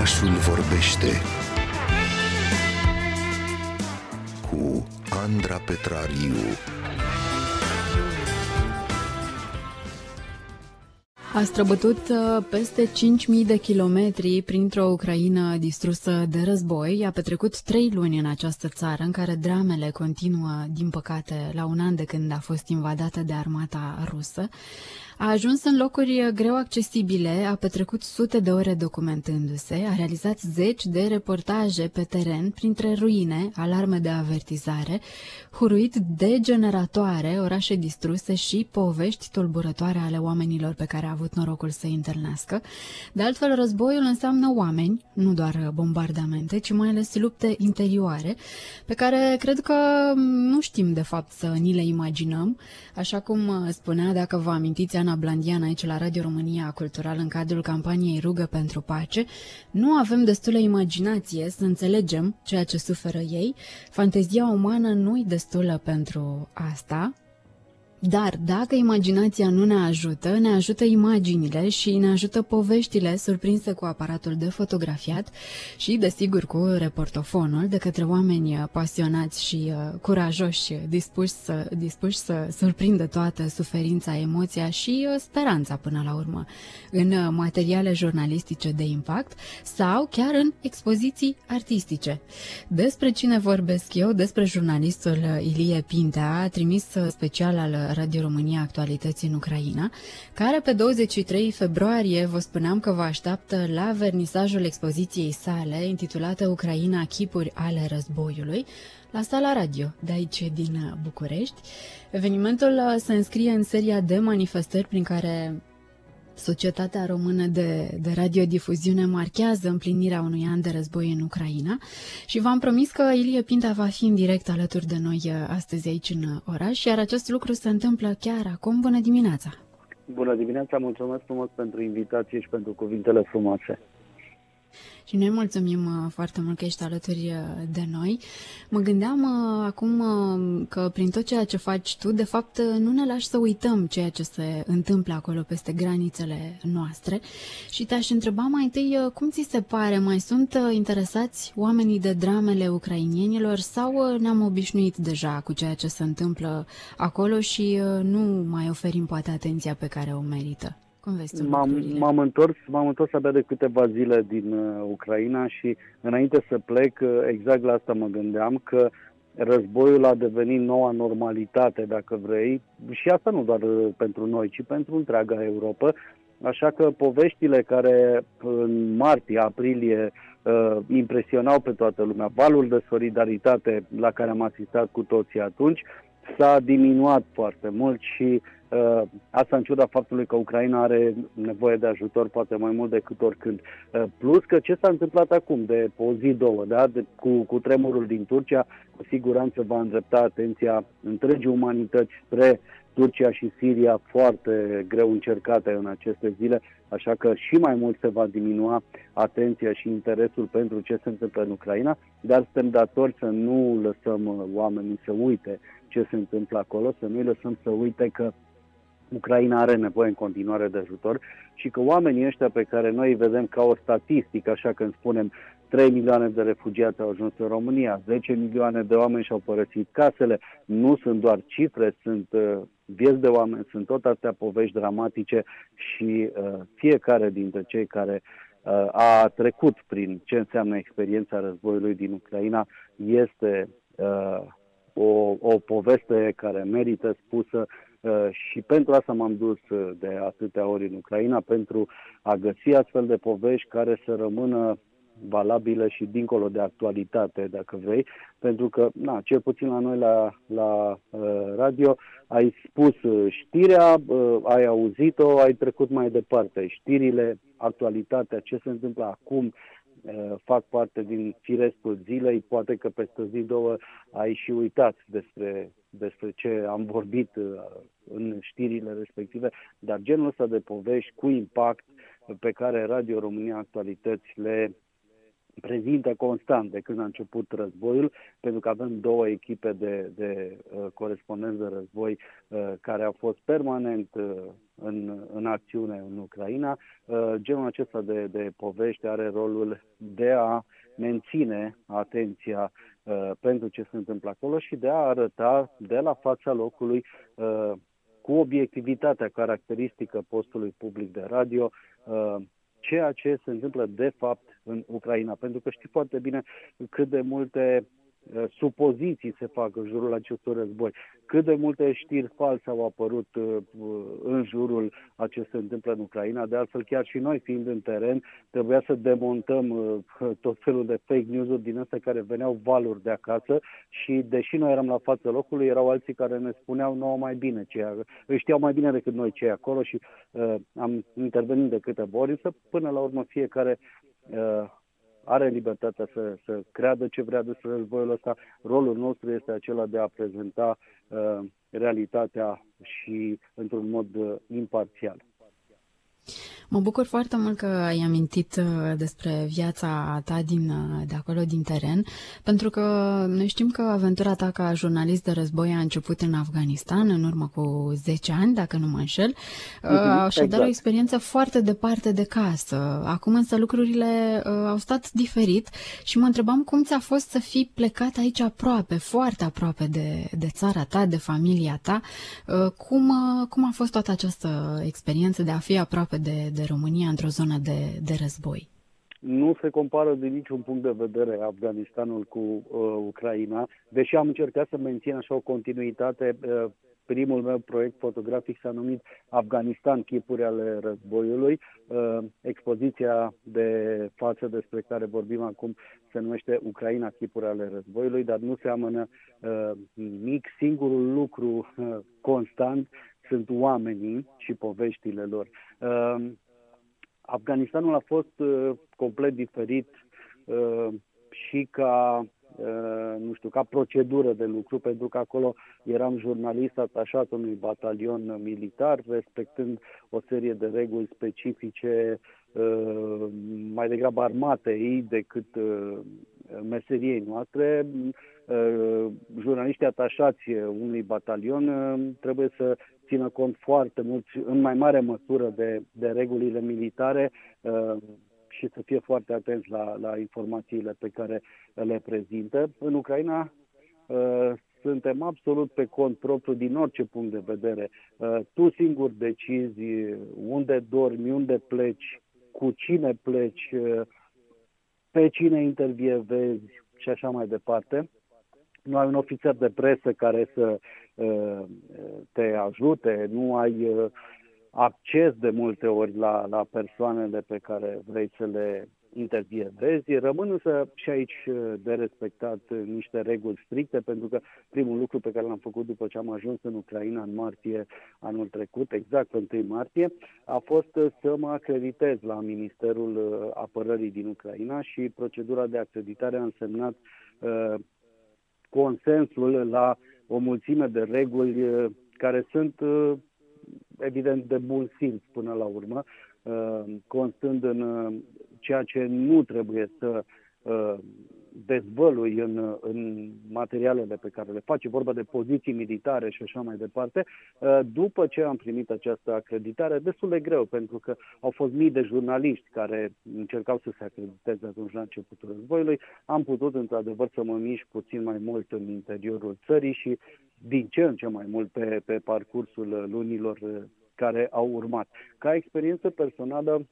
Orașul vorbește cu Andra Petrariu. A străbătut uh, peste 5.000 de kilometri printr-o Ucraina distrusă de război. A petrecut trei luni în această țară în care dramele continuă, din păcate, la un an de când a fost invadată de armata rusă. A ajuns în locuri greu accesibile, a petrecut sute de ore documentându-se, a realizat zeci de reportaje pe teren, printre ruine, alarme de avertizare, huruit de generatoare, orașe distruse și povești tulburătoare ale oamenilor pe care a avut norocul să întâlnească. De altfel, războiul înseamnă oameni, nu doar bombardamente, ci mai ales lupte interioare, pe care cred că nu știm de fapt să ni le imaginăm. Așa cum spunea, dacă vă amintiți, Ana Blandian aici la Radio România Cultural în cadrul campaniei Rugă pentru Pace, nu avem destulă imaginație să înțelegem ceea ce suferă ei. Fantezia umană nu-i destulă pentru asta, dar dacă imaginația nu ne ajută, ne ajută imaginile și ne ajută poveștile surprinse cu aparatul de fotografiat și, desigur, cu reportofonul de către oameni pasionați și uh, curajoși, dispuși să, dispuși să surprindă toată suferința, emoția și uh, speranța până la urmă în uh, materiale jurnalistice de impact sau chiar în expoziții artistice. Despre cine vorbesc eu? Despre jurnalistul Ilie Pintea, trimis special al Radio România Actualități în Ucraina, care pe 23 februarie vă spuneam că vă așteaptă la vernisajul expoziției sale intitulată Ucraina chipuri ale războiului, la sala radio de aici din București. Evenimentul se înscrie în seria de manifestări prin care Societatea Română de, de Radiodifuziune marchează împlinirea unui an de război în Ucraina și v-am promis că Ilie Pinta va fi în direct alături de noi uh, astăzi aici în uh, oraș, iar acest lucru se întâmplă chiar acum. Bună dimineața! Bună dimineața, mulțumesc frumos pentru invitație și pentru cuvintele frumoase. Și noi mulțumim uh, foarte mult că ești alături uh, de noi. Mă gândeam uh, acum că prin tot ceea ce faci tu, de fapt, nu ne lași să uităm ceea ce se întâmplă acolo peste granițele noastre. Și te-aș întreba mai întâi, cum ți se pare, mai sunt interesați oamenii de dramele ucrainienilor sau ne-am obișnuit deja cu ceea ce se întâmplă acolo și nu mai oferim poate atenția pe care o merită? Cum vezi m-am, m-am întors, m-am întors abia de câteva zile din uh, Ucraina și înainte să plec, uh, exact la asta mă gândeam, că războiul a devenit noua normalitate, dacă vrei, și asta nu doar uh, pentru noi, ci pentru întreaga Europa. Așa că poveștile care în martie, aprilie uh, impresionau pe toată lumea, valul de solidaritate la care am asistat cu toții atunci, s-a diminuat foarte mult și Uh, asta în ciuda faptului că Ucraina are nevoie de ajutor poate mai mult decât oricând. Uh, plus că ce s-a întâmplat acum, de o zi, două, da? de, cu, cu tremurul din Turcia, cu siguranță va îndrepta atenția întregii umanități spre Turcia și Siria foarte greu încercate în aceste zile, așa că și mai mult se va diminua atenția și interesul pentru ce se întâmplă în Ucraina, dar suntem datori să nu lăsăm oamenii să uite ce se întâmplă acolo, să nu-i lăsăm să uite că Ucraina are nevoie în continuare de ajutor și că oamenii ăștia pe care noi îi vedem ca o statistică, așa când spunem 3 milioane de refugiați au ajuns în România, 10 milioane de oameni și-au părăsit casele, nu sunt doar cifre, sunt uh, vieți de oameni, sunt tot atâtea povești dramatice și uh, fiecare dintre cei care uh, a trecut prin ce înseamnă experiența războiului din Ucraina este uh, o, o poveste care merită spusă Uh, și pentru asta m-am dus uh, de atâtea ori în Ucraina, pentru a găsi astfel de povești care să rămână valabile și dincolo de actualitate, dacă vrei, pentru că, na, cel puțin la noi la, la uh, radio, ai spus uh, știrea, uh, ai auzit-o, ai trecut mai departe. Știrile, actualitatea, ce se întâmplă acum, uh, fac parte din firescul zilei, poate că peste zi, două, ai și uitat despre despre ce am vorbit uh, în știrile respective, dar genul ăsta de povești cu impact pe care Radio România Actualități le prezintă constant de când a început războiul, pentru că avem două echipe de, de uh, corespondenți de război uh, care au fost permanent uh, în, în acțiune în Ucraina. Uh, genul acesta de, de povești are rolul de a menține atenția uh, pentru ce se întâmplă acolo și de a arăta de la fața locului uh, cu obiectivitatea caracteristică postului public de radio uh, ceea ce se întâmplă de fapt în Ucraina. Pentru că știți foarte bine cât de multe Uh, supoziții se fac în jurul acestui război, cât de multe știri false au apărut uh, în jurul a ce se întâmplă în Ucraina. De altfel, chiar și noi, fiind în teren, trebuia să demontăm uh, tot felul de fake news-uri din astea care veneau valuri de acasă și, deși noi eram la fața locului, erau alții care ne spuneau nouă mai bine ce îi știau mai bine decât noi ce e acolo și uh, am intervenit de câteva ori, însă până la urmă fiecare uh, are libertatea să, să creadă ce vrea despre războiul ăsta. Rolul nostru este acela de a prezenta uh, realitatea și într-un mod uh, imparțial. Mă bucur foarte mult că ai amintit uh, despre viața ta din, uh, de acolo, din teren, pentru că noi știm că aventura ta ca jurnalist de război a început în Afganistan în urmă cu 10 ani, dacă nu mă înșel, uh-huh, așadar exact. o experiență foarte departe de casă. Acum însă lucrurile uh, au stat diferit și mă întrebam cum ți-a fost să fii plecat aici aproape, foarte aproape de, de țara ta, de familia ta. Uh, cum, uh, cum a fost toată această experiență de a fi aproape de, de de România într-o zonă de, de război? Nu se compară din niciun punct de vedere Afganistanul cu uh, Ucraina, deși am încercat să mențin așa o continuitate. Uh, primul meu proiect fotografic s-a numit Afganistan, chipuri ale războiului. Uh, expoziția de față despre care vorbim acum se numește Ucraina, chipuri ale războiului, dar nu seamănă uh, nimic. Singurul lucru uh, constant sunt oamenii și poveștile lor. Uh, Afganistanul a fost uh, complet diferit uh, și ca uh, nu știu, ca procedură de lucru, pentru că acolo eram jurnalist atașat unui batalion militar, respectând o serie de reguli specifice uh, mai degrabă armatei decât uh, meseriei noastre. Uh, jurnaliștii atașați unui batalion uh, trebuie să țină cont foarte mult, în mai mare măsură, de, de regulile militare uh, și să fie foarte atenți la, la informațiile pe care le prezintă. În Ucraina uh, suntem absolut pe cont propriu din orice punct de vedere. Uh, tu singur decizi unde dormi, unde pleci, cu cine pleci, pe cine intervievezi și așa mai departe. Nu ai un ofițer de presă care să Uh, te ajute, nu ai uh, acces de multe ori la, la persoanele pe care vrei să le intervievezi. Rămân însă și aici uh, de respectat niște reguli stricte, pentru că primul lucru pe care l-am făcut după ce am ajuns în Ucraina în martie anul trecut, exact pe 1 martie, a fost să mă acreditez la Ministerul Apărării din Ucraina și procedura de acreditare a însemnat uh, consensul la o mulțime de reguli uh, care sunt uh, evident de bun simț până la urmă, uh, constând în ceea ce nu trebuie să dezvălui în, în materialele pe care le face, vorba de poziții militare și așa mai departe. Uh, după ce am primit această acreditare, destul de greu, pentru că au fost mii de jurnaliști care încercau să se acrediteze atunci la începutul războiului, am putut într-adevăr să mă mișc puțin mai mult în interiorul țării și din ce în ce mai mult pe, pe parcursul lunilor uh, care au urmat. Ca experiență personală,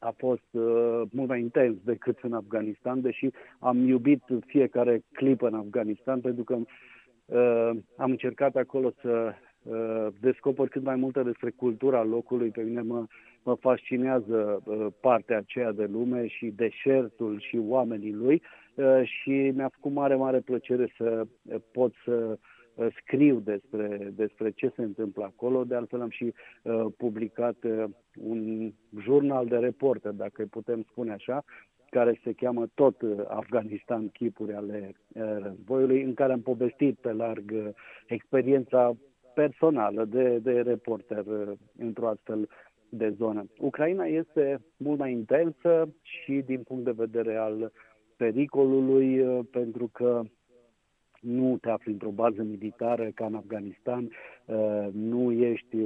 a fost uh, mult mai intens decât în Afganistan, deși am iubit fiecare clipă în Afganistan, pentru că uh, am încercat acolo să uh, descoper cât mai multe despre cultura locului. Pe mine mă, mă fascinează uh, partea aceea de lume și deșertul și oamenii lui uh, și mi-a făcut mare, mare plăcere să uh, pot să uh, Uh, scriu despre, despre ce se întâmplă acolo. De altfel am și uh, publicat uh, un jurnal de reporter, dacă putem spune așa, care se cheamă tot uh, Afganistan, chipuri ale uh, războiului, în care am povestit pe larg uh, experiența personală de, de reporter uh, într-o astfel de zonă. Ucraina este mult mai intensă și din punct de vedere al pericolului, pentru că nu te afli într-o bază militară ca în Afganistan, nu ești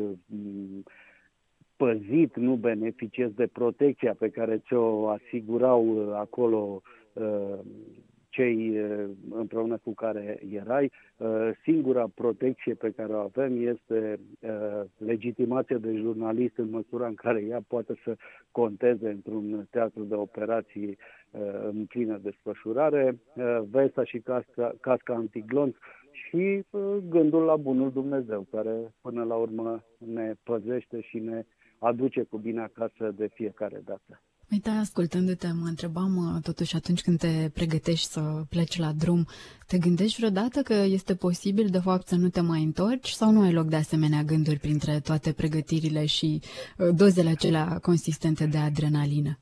păzit, nu beneficiezi de protecția pe care ți-o asigurau acolo cei împreună cu care erai. Singura protecție pe care o avem este legitimația de jurnalist în măsura în care ea poate să conteze într-un teatru de operații în plină desfășurare, Vesa și casca, casca antiglonț și gândul la bunul Dumnezeu, care până la urmă ne păzește și ne aduce cu bine acasă de fiecare dată. Uite, ascultându-te, mă întrebam uh, totuși atunci când te pregătești să pleci la drum, te gândești vreodată că este posibil de fapt să nu te mai întorci sau nu ai loc de asemenea gânduri printre toate pregătirile și uh, dozele acelea consistente de adrenalină?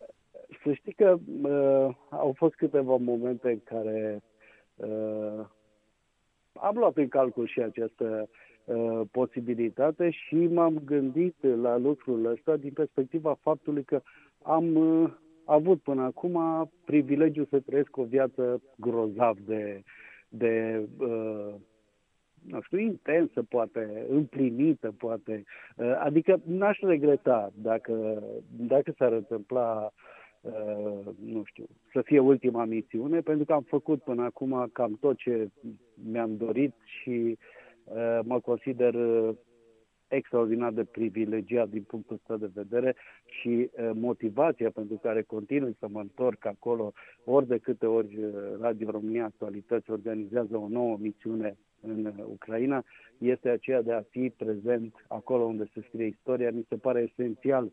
Să știi că uh, au fost câteva momente în care uh, am luat în calcul și această uh, posibilitate și m-am gândit la lucrul ăsta din perspectiva faptului că am uh, avut până acum privilegiul să trăiesc o viață grozav de, de uh, nu știu, intensă, poate, împlinită, poate. Uh, adică n-aș regreta dacă, dacă s-ar întâmpla, uh, nu știu, să fie ultima misiune, pentru că am făcut până acum cam tot ce mi-am dorit și uh, mă consider uh, extraordinar de privilegiat din punctul ăsta de vedere și uh, motivația pentru care continui să mă întorc acolo ori de câte ori uh, Radio România Actualități organizează o nouă misiune în uh, Ucraina, este aceea de a fi prezent acolo unde se scrie istoria. Mi se pare esențial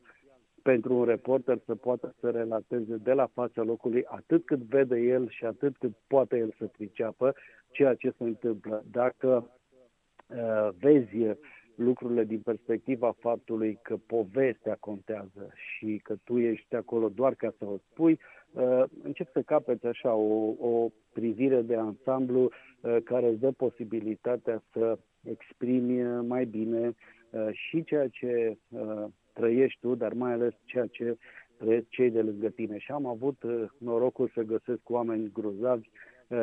pentru un reporter să poată să relateze de la fața locului atât cât vede el și atât cât poate el să priceapă ceea ce se întâmplă. Dacă uh, vezi lucrurile din perspectiva faptului că povestea contează și că tu ești acolo doar ca să o spui, uh, încep să capeți așa o, o privire de ansamblu uh, care îți dă posibilitatea să exprimi mai bine uh, și ceea ce trăiești tu, dar mai ales ceea ce trăiesc cei de lângă tine. Și am avut norocul să găsesc oameni grozavi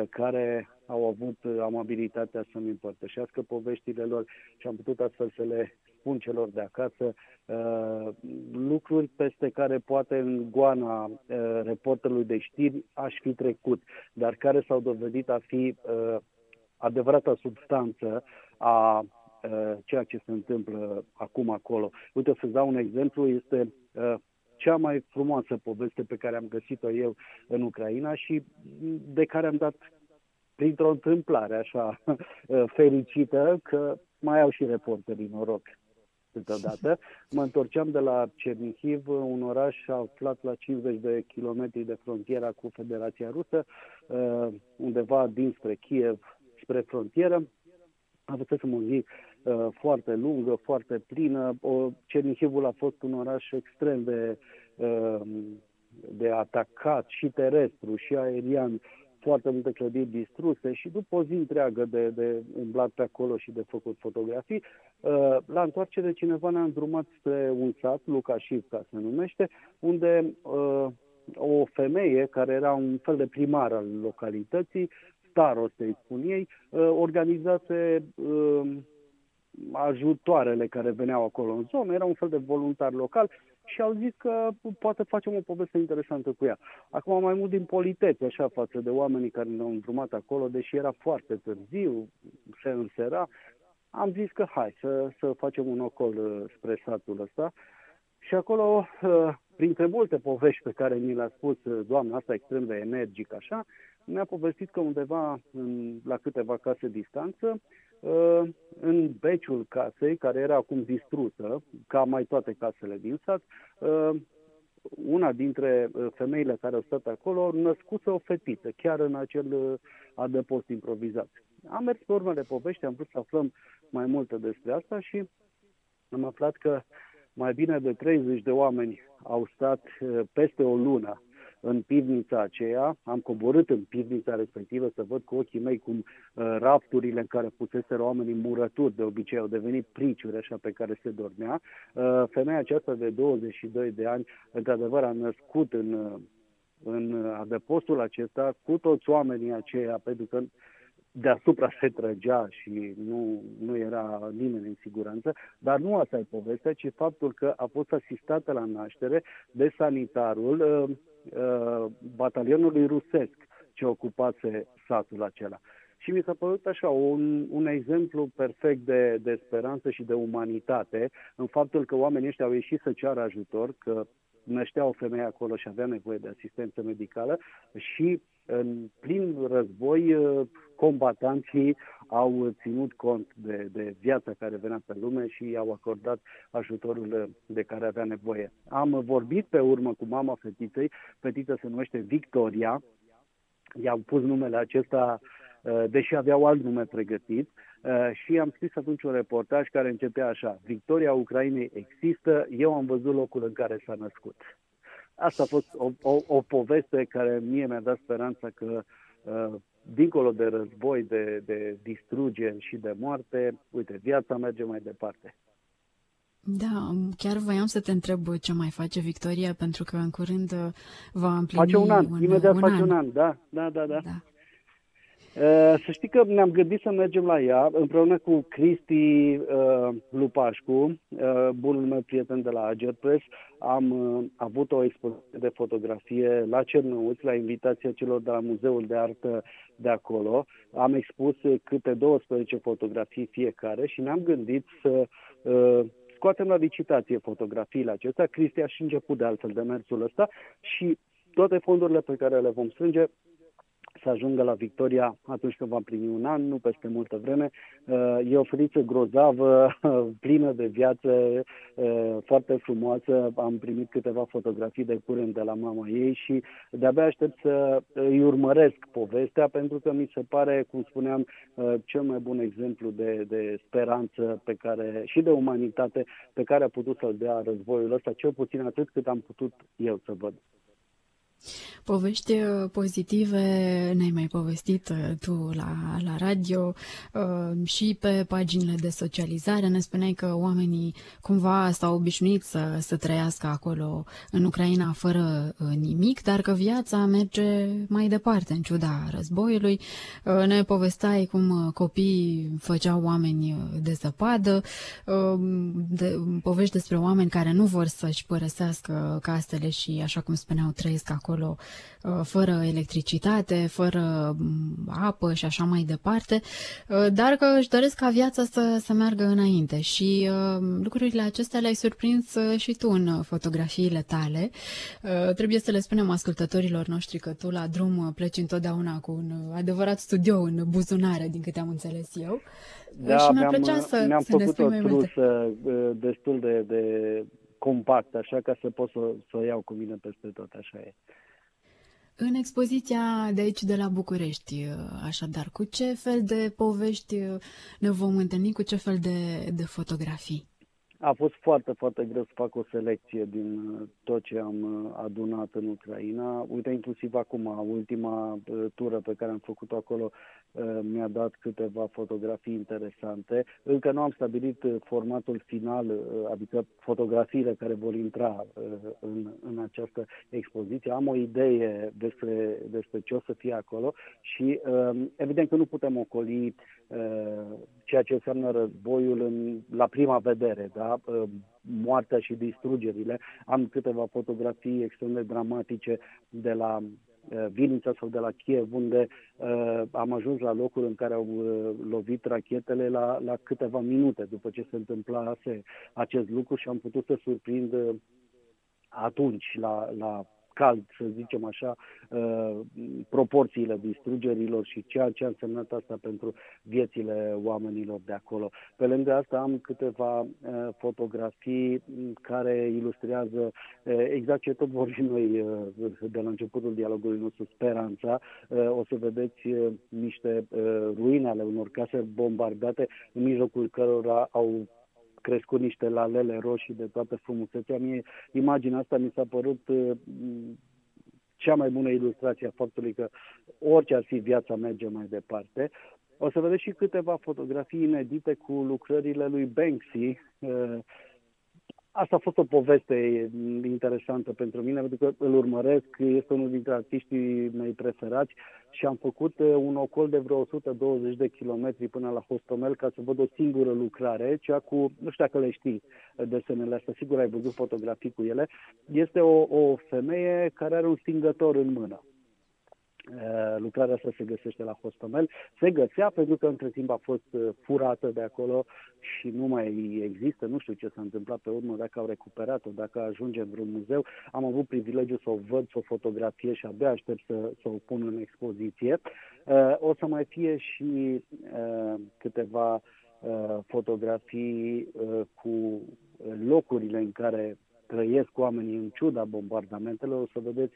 care au avut amabilitatea să-mi împărtășească poveștile lor și am putut astfel să le spun celor de acasă uh, lucruri peste care poate în goana uh, reporterului de știri aș fi trecut, dar care s-au dovedit a fi uh, adevărata substanță a uh, ceea ce se întâmplă acum acolo. Uite, să dau un exemplu, este uh, cea mai frumoasă poveste pe care am găsit-o eu în Ucraina și de care am dat printr-o întâmplare așa fericită, că mai au și reporterii noroc câteodată. Mă întorceam de la Cernihiv, un oraș aflat la 50 de kilometri de frontiera cu Federația Rusă, uh, undeva dinspre Kiev spre frontieră. A fost o zi uh, foarte lungă, foarte plină. Cernihivul a fost un oraș extrem de, uh, de atacat și terestru și aerian foarte multe clădiri distruse și după o zi întreagă de, de umblat pe acolo și de făcut fotografii, uh, la întoarcere cineva ne-a îndrumat spre un sat, Lucașivca se numește, unde uh, o femeie care era un fel de primar al localității, starost îi spun ei, uh, organizase ajutoarele care veneau acolo în zonă, era un fel de voluntar local și au zis că poate facem o poveste interesantă cu ea. Acum mai mult din politețe, așa, față de oamenii care ne-au îndrumat acolo, deși era foarte târziu, se însera, am zis că hai să, să facem un ocol uh, spre satul ăsta. Și acolo, uh, printre multe povești pe care mi le-a spus uh, doamna asta extrem de energic așa, mi-a povestit că undeva în, la câteva case distanță Uh, în beciul casei, care era acum distrusă, ca mai toate casele din sat, uh, una dintre uh, femeile care au stat acolo născuse o fetiță, chiar în acel adăpost improvizat. Am mers pe urmele povești, am vrut să aflăm mai multe despre asta și am aflat că mai bine de 30 de oameni au stat peste o lună în pivnița aceea, am coborât în pivnița respectivă să văd cu ochii mei cum uh, rafturile în care puseseră oamenii murături, de obicei au devenit priciuri așa pe care se dormea. Uh, femeia aceasta de 22 de ani, într-adevăr, a născut în, uh, în adăpostul acesta cu toți oamenii aceia, pentru că deasupra se trăgea și nu, nu era nimeni în siguranță, dar nu asta e povestea, ci faptul că a fost asistată la naștere de sanitarul uh, uh, batalionului rusesc ce ocupase satul acela. Și mi s-a părut așa un, un exemplu perfect de, de speranță și de umanitate în faptul că oamenii ăștia au ieșit să ceară ajutor, că năștea o femeie acolo și avea nevoie de asistență medicală și în plin război uh, combatanții au ținut cont de, de viața care venea pe lume și i-au acordat ajutorul de care avea nevoie. Am vorbit pe urmă cu mama fetiței, fetița se numește Victoria, i-au pus numele acesta uh, deși aveau alt nume pregătit uh, și am scris atunci un reportaj care începea așa Victoria Ucrainei există, eu am văzut locul în care s-a născut. Asta a fost o, o, o poveste care mie mi-a dat speranța că uh, dincolo de război, de, de distrugeri și de moarte, uite, viața merge mai departe. Da, chiar voiam să te întreb ce mai face Victoria, pentru că în curând uh, va împlini Face un an, un, imediat un face an. un an, da, da, da, da. da. Uh, să știi că ne-am gândit să mergem la ea împreună cu Cristi uh, Lupașcu, uh, bunul meu prieten de la Ager Press. Am uh, avut o expoziție de fotografie la Cernăuți, la invitația celor de la Muzeul de Artă de acolo. Am expus câte 12 fotografii fiecare și ne-am gândit să uh, scoatem la licitație fotografiile acestea. Cristi a și început de altfel demersul ăsta și toate fondurile pe care le vom strânge să ajungă la Victoria atunci când va primi un an, nu peste multă vreme. E o fetiță grozavă, plină de viață, foarte frumoasă. Am primit câteva fotografii de curând de la mama ei și de-abia aștept să îi urmăresc povestea pentru că mi se pare, cum spuneam, cel mai bun exemplu de, de speranță pe care, și de umanitate pe care a putut să-l dea războiul ăsta, cel puțin atât cât am putut eu să văd. Povești uh, pozitive ne-ai mai povestit uh, tu la, la radio uh, și pe paginile de socializare. Ne spuneai că oamenii cumva s-au obișnuit să, să trăiască acolo în Ucraina fără nimic, dar că viața merge mai departe în ciuda războiului. Ne povesteai cum copiii făceau oameni de zăpadă, de, povești despre oameni care nu vor să-și părăsească casele și, așa cum spuneau, trăiesc acolo Uh, fără electricitate, fără mm, apă și așa mai departe, uh, dar că își doresc ca viața să, să meargă înainte și uh, lucrurile acestea le-ai surprins și tu în fotografiile tale. Trebuie să le spunem ascultătorilor noștri că tu la drum pleci întotdeauna cu un adevărat studio în buzunare, din câte am înțeles eu. Da, și mi-ar plăcea să, mi-am să făcut o trusă destul de, de compact, așa ca să pot să, să o iau cu mine peste tot, așa e. În expoziția de aici, de la București, așadar, cu ce fel de povești ne vom întâlni, cu ce fel de, de fotografii? A fost foarte, foarte greu să fac o selecție din uh, tot ce am uh, adunat în Ucraina. Uite, inclusiv acum, ultima uh, tură pe care am făcut-o acolo mi-a dat câteva fotografii interesante. Încă nu am stabilit formatul final, adică fotografiile care vor intra în, în această expoziție. Am o idee despre, despre ce o să fie acolo și evident că nu putem ocoli ceea ce înseamnă războiul în, la prima vedere, da? moartea și distrugerile. Am câteva fotografii extrem de dramatice de la Vilința sau de la Kiev, unde uh, am ajuns la locul în care au uh, lovit rachetele la, la câteva minute după ce se întâmpla acest lucru și am putut să surprind uh, atunci la, la cald, să zicem așa, uh, proporțiile distrugerilor și ceea ce a însemnat asta pentru viețile oamenilor de acolo. Pe lângă asta am câteva uh, fotografii care ilustrează uh, exact ce tot vorbim noi de la începutul dialogului nostru, speranța. O să vedeți niște ruine ale unor case bombardate în mijlocul cărora au crescut niște lalele roșii de toată frumusețea. Mie imaginea asta mi s-a părut uh, cea mai bună ilustrație a faptului că orice ar fi viața merge mai departe. O să vedeți și câteva fotografii inedite cu lucrările lui Banksy, uh, Asta a fost o poveste interesantă pentru mine, pentru că îl urmăresc, este unul dintre artiștii mei preferați și am făcut uh, un ocol de vreo 120 de kilometri până la Hostomel ca să văd o singură lucrare, cea cu, nu știu dacă le știi desenele astea, sigur ai văzut fotografii cu ele, este o, o femeie care are un stingător în mână. Eh, lucrarea asta se găsește la Hostomel. Se găsea pentru că între timp a fost eh, furată de acolo și nu mai există. Nu știu ce s-a întâmplat pe urmă, dacă au recuperat-o, dacă ajunge în vreun muzeu. Am avut privilegiul să o văd, să o fotografiez și abia aștept să, să o pun în expoziție. Eh, o să mai fie și câteva fotografii cu locurile în care trăiesc oamenii în ciuda bombardamentelor. O să vedeți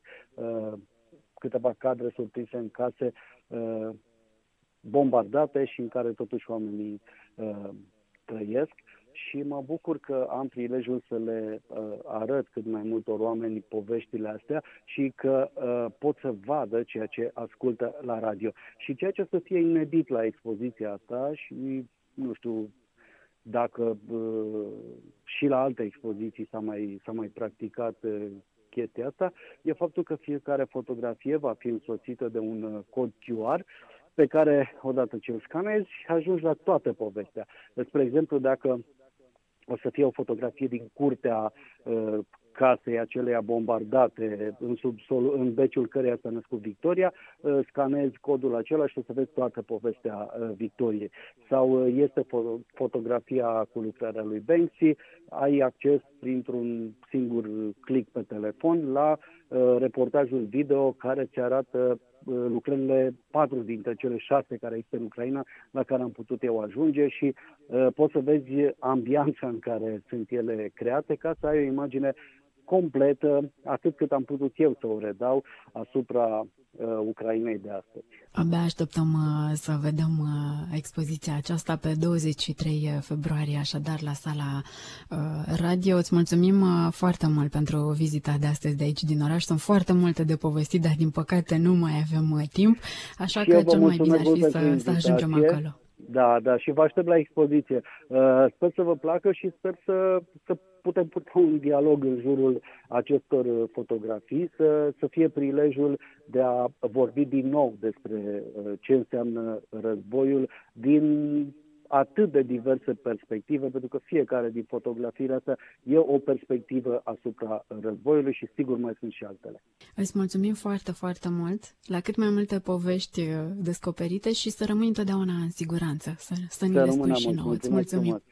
câteva cadre surprinse în case uh, bombardate și în care totuși oamenii uh, trăiesc și mă bucur că am prilejul să le uh, arăt cât mai multor oameni poveștile astea și că uh, pot să vadă ceea ce ascultă la radio. Și ceea ce o să fie inedit la expoziția asta și nu știu dacă uh, și la alte expoziții s-a mai, s-a mai practicat uh, chestia asta e faptul că fiecare fotografie va fi însoțită de un uh, cod QR pe care, odată ce îl scanezi, ajungi la toată povestea. Deci, spre exemplu, dacă o să fie o fotografie din curtea uh, casei aceleia bombardate în subsol, în beciul căreia s-a născut Victoria, uh, scanezi codul acela și o să vezi toată povestea uh, Victoriei. Sau uh, este fotografia cu lucrarea lui Banksy, ai acces printr-un singur click pe telefon la reportajul video care ți arată lucrările, patru dintre cele șase care există în Ucraina, la care am putut eu ajunge și uh, poți să vezi ambianța în care sunt ele create ca să ai o imagine completă, atât cât am putut eu să o redau asupra uh, Ucrainei de astăzi. Abia așteptăm uh, să vedem uh, expoziția aceasta pe 23 februarie, așadar la sala uh, radio. Îți mulțumim uh, foarte mult pentru vizita de astăzi de aici din oraș. Sunt foarte multe de povestit, dar din păcate nu mai avem uh, timp, așa și că cel mai bine ar fi să, să ajungem acolo. Da, da, și vă aștept la expoziție. Uh, sper să vă placă și sper să, să putem purta un dialog în jurul acestor fotografii, să, să fie prilejul de a vorbi din nou despre uh, ce înseamnă războiul din atât de diverse perspective, pentru că fiecare din fotografiile astea e o perspectivă asupra războiului și sigur mai sunt și altele. Îți mulțumim foarte, foarte mult la cât mai multe povești uh, descoperite și să rămâi întotdeauna în siguranță, să, să ne le spui și nouă. Îți mulțumim! Frumos.